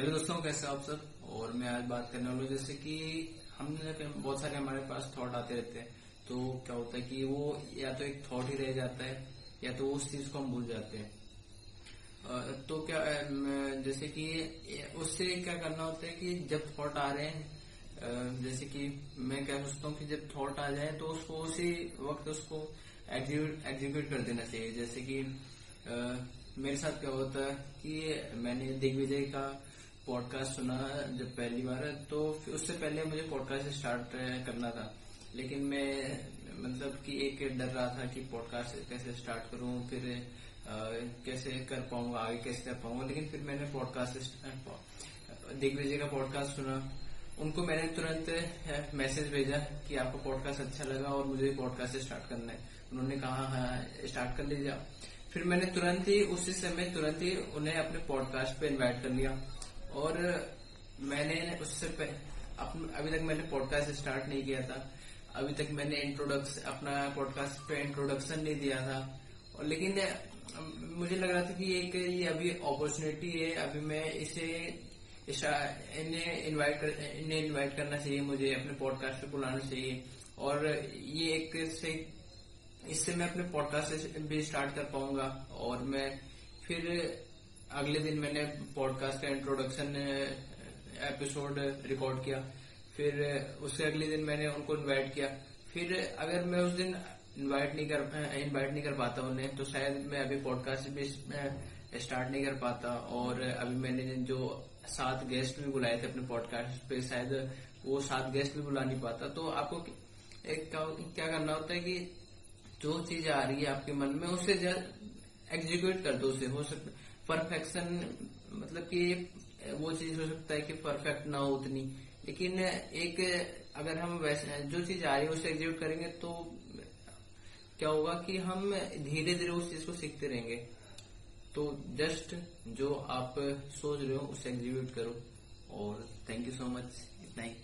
Hello दोस्तों, कैसे आप सब? और मैं आज बात करने वाला जैसे कि हमने बहुत सारे हमारे पास थॉट आते रहते हैं तो क्या होता है कि वो या तो एक थॉट ही रह जाता है, या तो उस चीज़ को हम भूल जाते हैं। तो क्या जैसे कि उससे क्या करना होता है कि जब थॉट आ रहे हैं जैसे कि मैं क्या सोचता हूँ कि जब थॉट आ जाए तो उसको उसी वक्त उसको एग्जीक्यूट कर देना चाहिए। जैसे कि मेरे साथ क्या होता है कि मैंने दिग्विजय का पॉडकास्ट सुना जब पहली बार है तो उससे पहले मुझे पॉडकास्ट स्टार्ट करना था। लेकिन मैं मतलब कि एक डर रहा था कि पॉडकास्ट कैसे स्टार्ट करूँ फिर आ, कैसे कर पाऊँगा आगे कैसे कर पाऊँगा। लेकिन फिर मैंने पॉडकास्ट दिग्विजय का पॉडकास्ट सुना। उनको मैंने तुरंत मैसेज भेजा कि आपको पॉडकास्ट अच्छा लगा और मुझे पॉडकास्ट स्टार्ट करना है। उन्होंने कहा हाँ स्टार्ट कर लीजिए फिर मैंने तुरंत ही उसी समय तुरंत ही उन्हें अपने पॉडकास्ट पे इनवाइट कर लिया। और मैंने उससे अभी तक मैंने पॉडकास्ट स्टार्ट नहीं किया था। अभी तक मैंने इंट्रोडक्शन अपना पॉडकास्ट पे इंट्रोडक्शन नहीं दिया था। और लेकिन मुझे लग रहा था कि एक ये अभी अपॉर्चुनिटी है, अभी मैं इसे इन्हें इनवाइट कर, इन्हें इनवाइट करना चाहिए मुझे, अपने पॉडकास्ट पे बुलाना चाहिए। और ये एक से, इससे मैं अपने पॉडकास्ट भी स्टार्ट कर पाऊँगा। और मैं फिर अगले दिन मैंने पॉडकास्ट का इंट्रोडक्शन एपिसोड रिकॉर्ड किया। फिर उसके अगले दिन मैंने उनको इनवाइट किया। फिर, अगर मैं उस दिन इनवाइट नहीं कर इनवाइट नहीं कर पाता उन्हें तो शायद मैं अभी पॉडकास्ट भी स्टार्ट नहीं कर पाता। और अभी मैंने जो सात गेस्ट भी बुलाए थे अपने पॉडकास्ट पे, शायद वो सात गेस्ट भी बुला नहीं पाता। तो आपको एक क्या करना होता है कि जो चीज़ आ रही है आपके मन में, उसे एग्जीक्यूट कर दो उसे। हो सकता परफेक्शन मतलब कि वो चीज़ हो सकता है कि परफेक्ट ना हो उतनी। लेकिन एक, अगर हम वैसे, जो चीज़ आ रही है उसे एग्जीक्यूट करेंगे तो क्या होगा कि हम धीरे धीरे उस चीज़ को सीखते रहेंगे। तो जस्ट जो आप सोच रहे हो उसे एग्जीक्यूट करो। और थैंक यू सो मच इतना ही